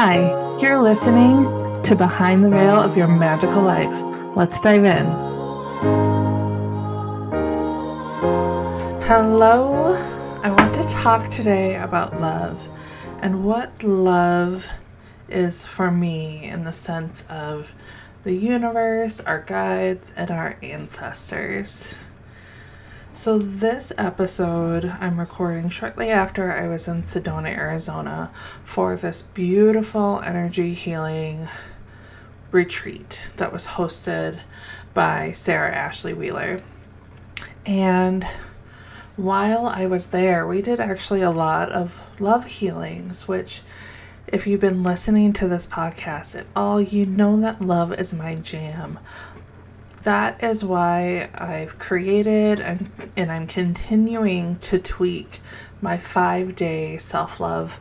Hi, you're listening to Behind the Veil of Your Magical Life. Let's dive in. Hello, I want to talk today about love and what love is for me in the sense of the universe, our guides, and our ancestors. So, this episode I'm recording shortly after I was in Sedona, Arizona for this beautiful energy healing retreat that was hosted by Sarah Ashley Wheeler. And while I was there, we did actually a lot of love healings, which, if you've been listening to this podcast at all, you know that love is my jam that is why I've created and, and I'm continuing to tweak my five day self love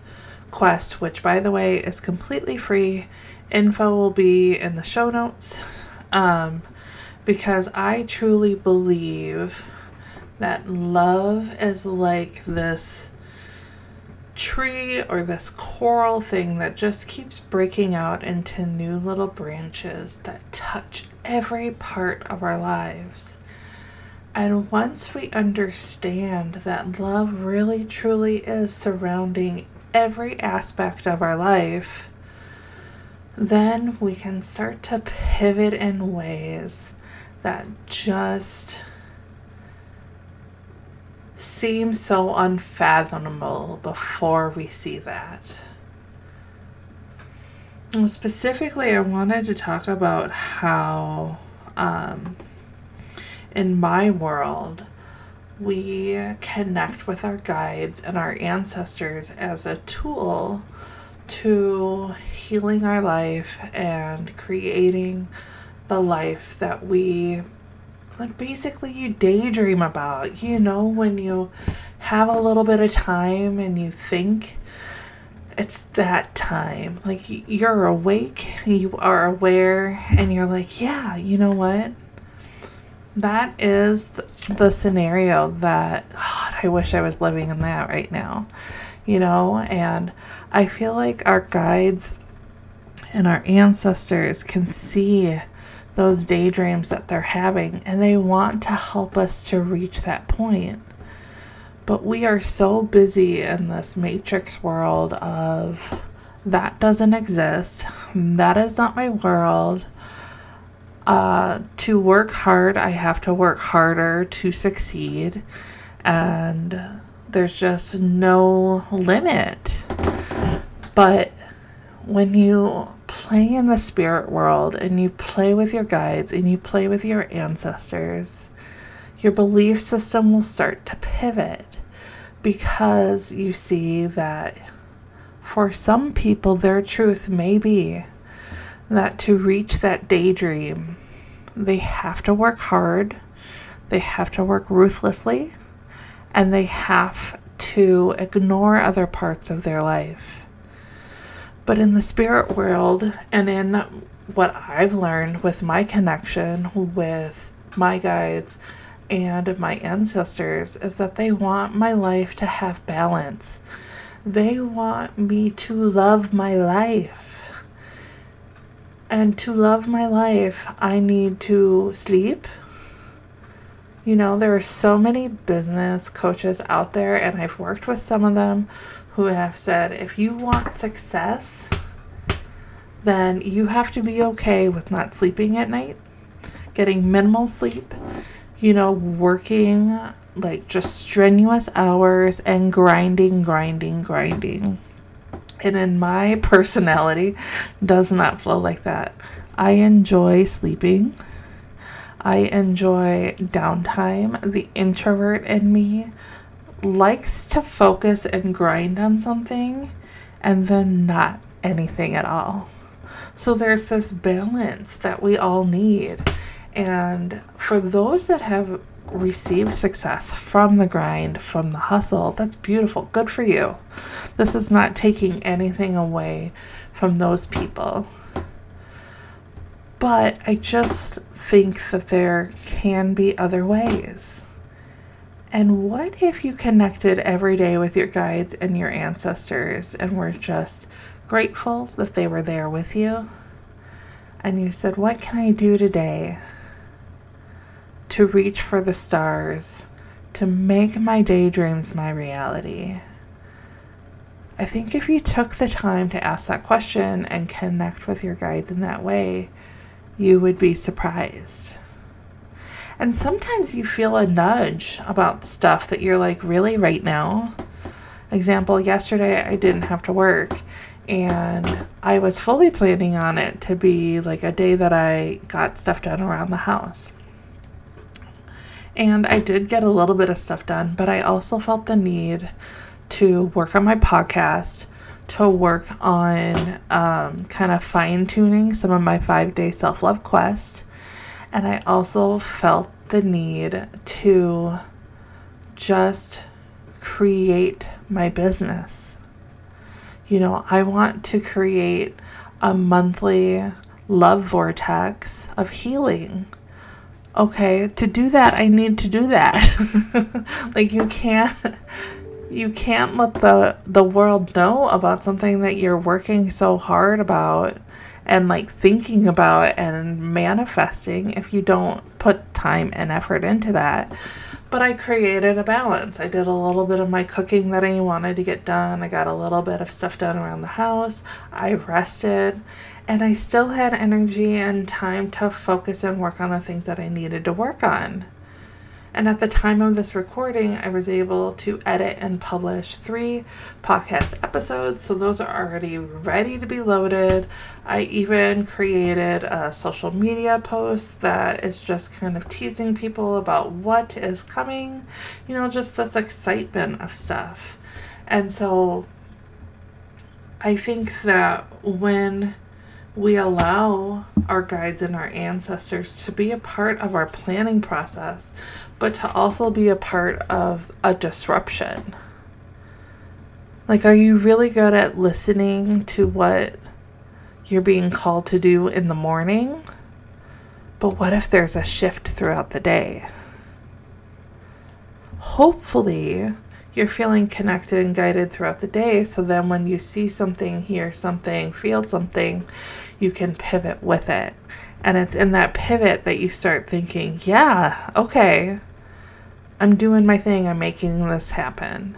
quest, which, by the way, is completely free. Info will be in the show notes um, because I truly believe that love is like this tree or this coral thing that just keeps breaking out into new little branches that touch every part of our lives. And once we understand that love really truly is surrounding every aspect of our life, then we can start to pivot in ways that just seem so unfathomable before we see that. Specifically, I wanted to talk about how, um, in my world, we connect with our guides and our ancestors as a tool to healing our life and creating the life that we like basically you daydream about. You know, when you have a little bit of time and you think it's that time. Like you're awake, you are aware, and you're like, yeah, you know what? That is the scenario that God, I wish I was living in that right now, you know? And I feel like our guides and our ancestors can see those daydreams that they're having and they want to help us to reach that point. But we are so busy in this matrix world of that doesn't exist. That is not my world. Uh, to work hard, I have to work harder to succeed. And there's just no limit. But when you play in the spirit world and you play with your guides and you play with your ancestors, your belief system will start to pivot because you see that for some people, their truth may be that to reach that daydream, they have to work hard, they have to work ruthlessly, and they have to ignore other parts of their life. But in the spirit world and in what I've learned with my connection with my guides and my ancestors is that they want my life to have balance. They want me to love my life. And to love my life, I need to sleep. You know, there are so many business coaches out there, and I've worked with some of them who have said if you want success, then you have to be okay with not sleeping at night, getting minimal sleep, you know, working like just strenuous hours and grinding, grinding, grinding. And in my personality does not flow like that. I enjoy sleeping. I enjoy downtime. The introvert in me likes to focus and grind on something and then not anything at all. So there's this balance that we all need. And for those that have received success from the grind, from the hustle, that's beautiful. Good for you. This is not taking anything away from those people. But I just think that there can be other ways. And what if you connected every day with your guides and your ancestors and were just grateful that they were there with you. And you said, What can I do today to reach for the stars, to make my daydreams my reality? I think if you took the time to ask that question and connect with your guides in that way, you would be surprised. And sometimes you feel a nudge about stuff that you're like, really, right now? Example, yesterday I didn't have to work and I was fully planning on it to be like a day that I got stuff done around the house. And I did get a little bit of stuff done, but I also felt the need to work on my podcast, to work on um, kind of fine tuning some of my five day self love quest. And I also felt the need to just create my business. You know, I want to create a monthly love vortex of healing. Okay, to do that, I need to do that. like, you can't you can't let the the world know about something that you're working so hard about and like thinking about and manifesting if you don't put time and effort into that. But I created a balance. I did a little bit of my cooking that I wanted to get done. I got a little bit of stuff done around the house. I rested and I still had energy and time to focus and work on the things that I needed to work on. And at the time of this recording, I was able to edit and publish three podcast episodes. So those are already ready to be loaded. I even created a social media post that is just kind of teasing people about what is coming, you know, just this excitement of stuff. And so I think that when we allow our guides and our ancestors to be a part of our planning process, but to also be a part of a disruption. Like, are you really good at listening to what you're being called to do in the morning? But what if there's a shift throughout the day? Hopefully, you're feeling connected and guided throughout the day. So then, when you see something, hear something, feel something, you can pivot with it. And it's in that pivot that you start thinking, yeah, okay, I'm doing my thing, I'm making this happen.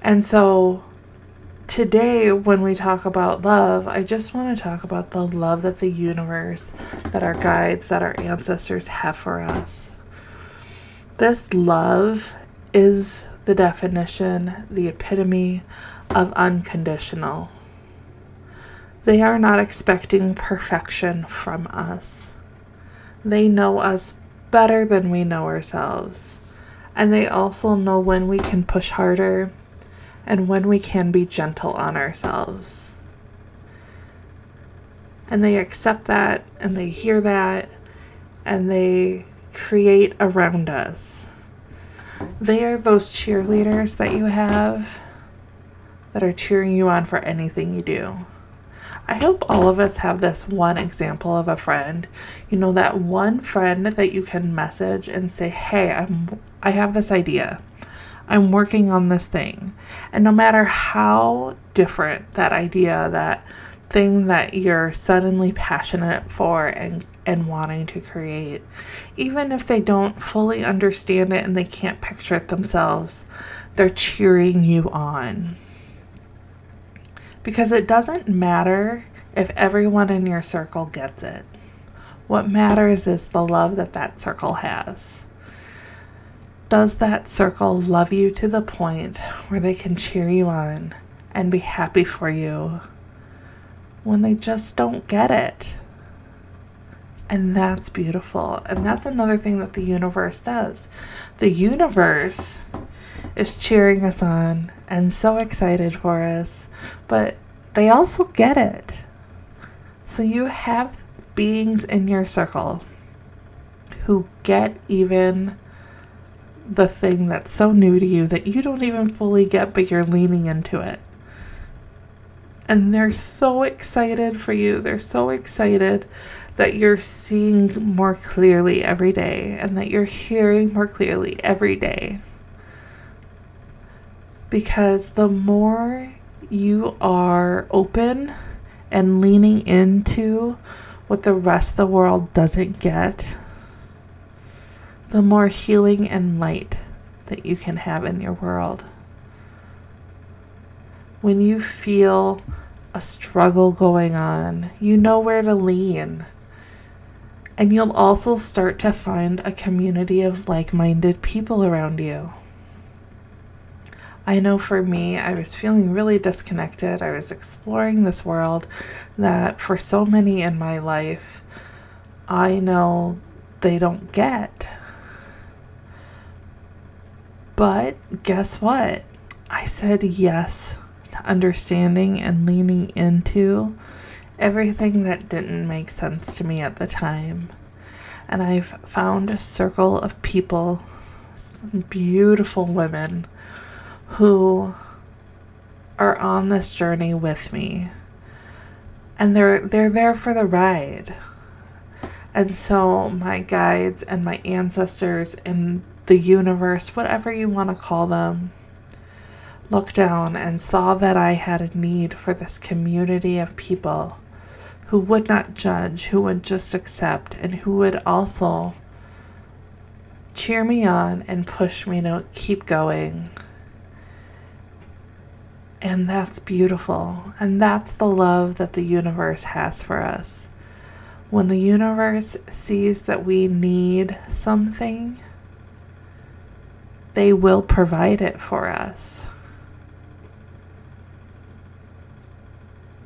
And so today, when we talk about love, I just want to talk about the love that the universe, that our guides, that our ancestors have for us. This love is the definition, the epitome of unconditional. They are not expecting perfection from us. They know us better than we know ourselves. And they also know when we can push harder and when we can be gentle on ourselves. And they accept that and they hear that and they create around us. They are those cheerleaders that you have that are cheering you on for anything you do. I hope all of us have this one example of a friend. You know that one friend that you can message and say, "Hey, I'm I have this idea. I'm working on this thing." And no matter how different that idea, that thing that you're suddenly passionate for and and wanting to create, even if they don't fully understand it and they can't picture it themselves, they're cheering you on because it doesn't matter if everyone in your circle gets it. What matters is the love that that circle has. Does that circle love you to the point where they can cheer you on and be happy for you when they just don't get it? And that's beautiful. And that's another thing that the universe does. The universe is cheering us on and so excited for us, but they also get it. So you have beings in your circle who get even the thing that's so new to you that you don't even fully get, but you're leaning into it. And they're so excited for you. They're so excited that you're seeing more clearly every day and that you're hearing more clearly every day. Because the more you are open and leaning into what the rest of the world doesn't get, the more healing and light that you can have in your world. When you feel a struggle going on, you know where to lean. And you'll also start to find a community of like minded people around you. I know for me, I was feeling really disconnected. I was exploring this world that for so many in my life, I know they don't get. But guess what? I said yes to understanding and leaning into everything that didn't make sense to me at the time. And I've found a circle of people, beautiful women, who are on this journey with me. And they're they're there for the ride. And so my guides and my ancestors and the universe, whatever you want to call them, looked down and saw that I had a need for this community of people who would not judge, who would just accept, and who would also cheer me on and push me to keep going. And that's beautiful. And that's the love that the universe has for us. When the universe sees that we need something, they will provide it for us.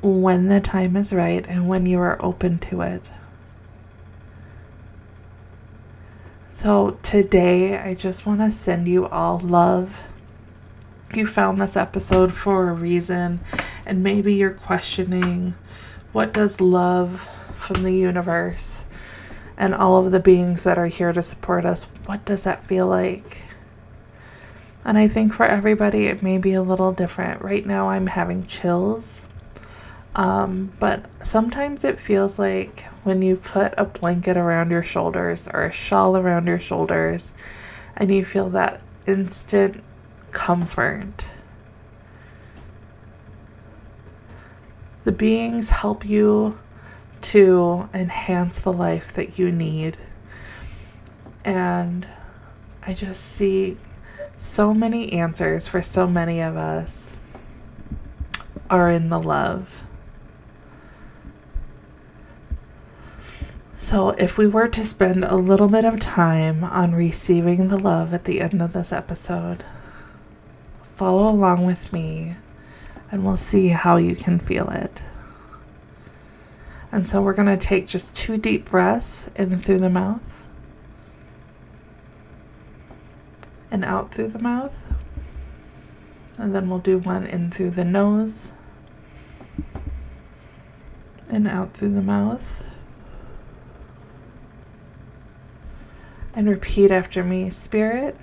When the time is right and when you are open to it. So today, I just want to send you all love. You found this episode for a reason, and maybe you're questioning what does love from the universe and all of the beings that are here to support us, what does that feel like? And I think for everybody, it may be a little different. Right now, I'm having chills. Um, but sometimes it feels like when you put a blanket around your shoulders or a shawl around your shoulders and you feel that instant comfort. The beings help you to enhance the life that you need. And I just see so many answers for so many of us are in the love. So, if we were to spend a little bit of time on receiving the love at the end of this episode, follow along with me and we'll see how you can feel it. And so, we're going to take just two deep breaths in through the mouth and out through the mouth. And then we'll do one in through the nose and out through the mouth. And repeat after me Spirit.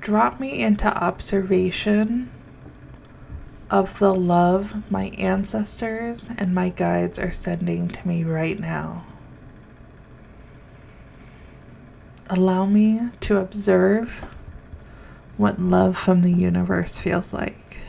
Drop me into observation of the love my ancestors and my guides are sending to me right now. allow me to observe what love from the universe feels like.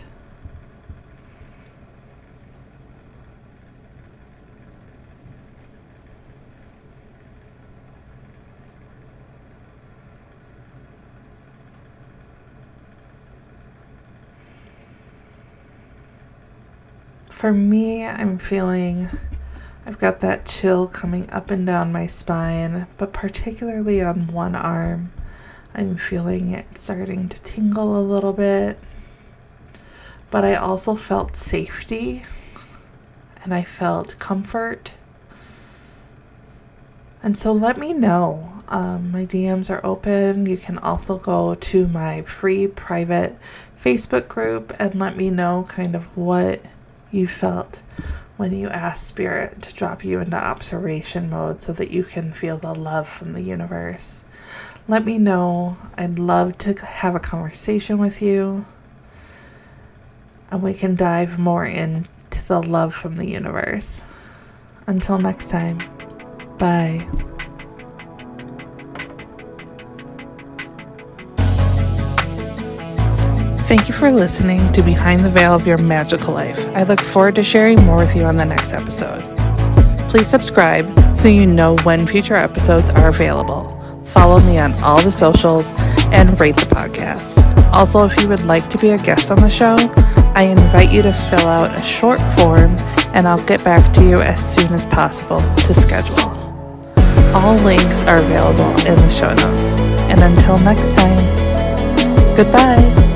For me, I'm feeling I've got that chill coming up and down my spine, but particularly on one arm. I'm feeling it starting to tingle a little bit. But I also felt safety and I felt comfort. And so let me know. Um, my DMs are open. You can also go to my free private Facebook group and let me know kind of what you felt when you asked Spirit to drop you into observation mode so that you can feel the love from the universe. Let me know. I'd love to have a conversation with you. And we can dive more into the love from the universe. Until next time, bye. Thank you for listening to Behind the Veil of Your Magical Life. I look forward to sharing more with you on the next episode. Please subscribe so you know when future episodes are available. Follow me on all the socials and rate the podcast. Also, if you would like to be a guest on the show, I invite you to fill out a short form and I'll get back to you as soon as possible to schedule. All links are available in the show notes. And until next time, goodbye.